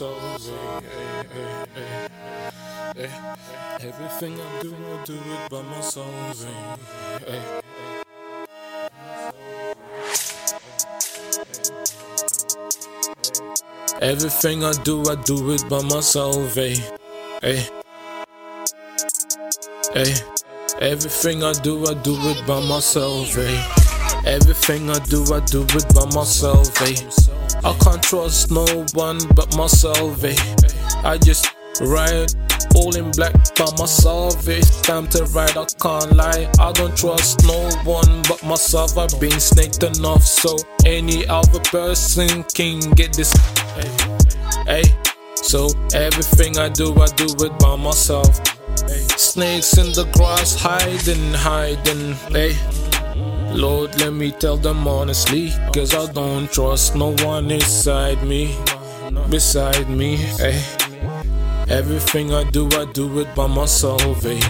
myself. Eh, hey, eh, eh, hey, hey, hey. Everything I do, I do it by myself. Hey, hey. Everything I do, I do it by myself. Hey, hey, hey. Everything I do, I do it by myself. Hey. Everything I do, I do it by myself. Hey. I can't trust no one but myself. Hey. I just ride all in black by myself. Eh? It's time to ride, I can't lie. I don't trust no one but myself. I've been snaked enough, so any other person can get this. Hey, so everything I do, I do it by myself. Snakes in the grass, hiding, hiding. Hey, Lord, let me tell them honestly, cause I don't trust no one inside me, beside me. Hey, everything I do, I do it by myself. Hey,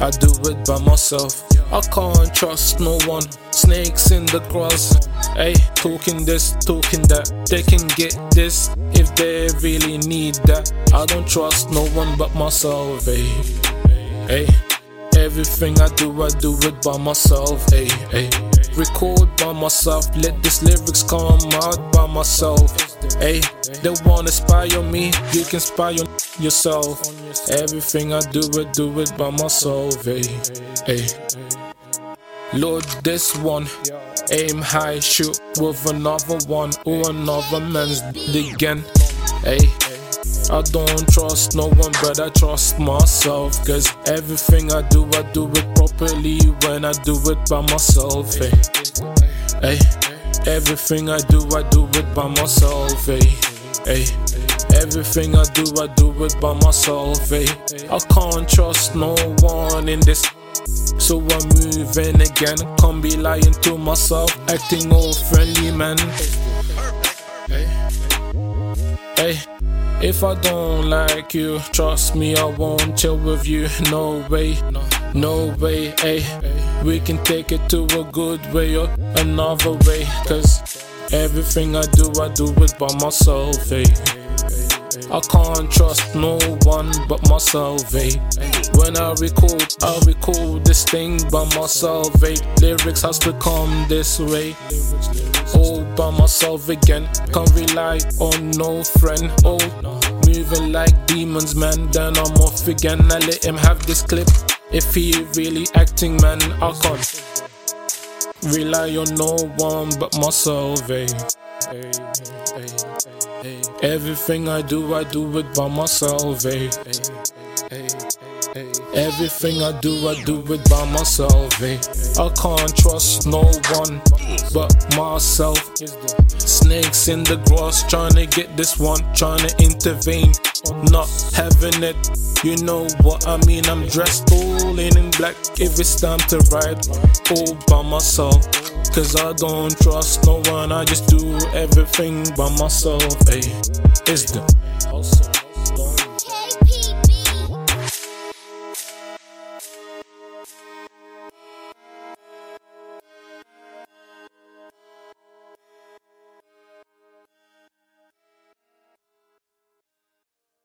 I do it by myself. I can't trust no one. Snakes in the grass. Hey, talking this, talking that. They can get this if they really need that. I don't trust no one but myself. Hey, hey. Everything I do, I do it by myself. Hey, hey. Record by myself. Let these lyrics come out by myself. Hey, they wanna spy on me. You can spy on yourself. Everything I do, I do it by myself. Hey, hey. Load this one. Aim high, shoot with another one or another man's again. Hey, I don't trust no one, but I trust myself. Cause everything I do, I do it properly when I do it by myself. Eh. Hey, hey. Everything I do, I do it by myself. Eh. Hey, hey. Everything I do, I do it by myself. Hey, I can't trust no one in this. So I'm moving again. Can't be lying to myself, acting all friendly, man. Hey, hey. If I don't like you, trust me, I won't chill with you. No way, no no way, hey. We can take it to a good way or another way. Cause everything I do, I do it by myself, hey. I can't trust no one but myself, eh. When I record, I record this thing by myself, eh. Lyrics has to come this way. All by myself again, can't rely on no friend. Oh, moving like demons, man. Then I'm off again. I let him have this clip. If he really acting, man, I can't rely on no one but myself, eh. Everything I do, I do it by myself, eh. Everything I do, I do it by myself, eh. I can't trust no one but myself. Snakes in the grass, trying to get this one, trying to intervene, not having it. You know what I mean? I'm dressed all in, black if it's time to ride all by myself. Cause I don't trust no one, I just do everything by myself. Hey, it's the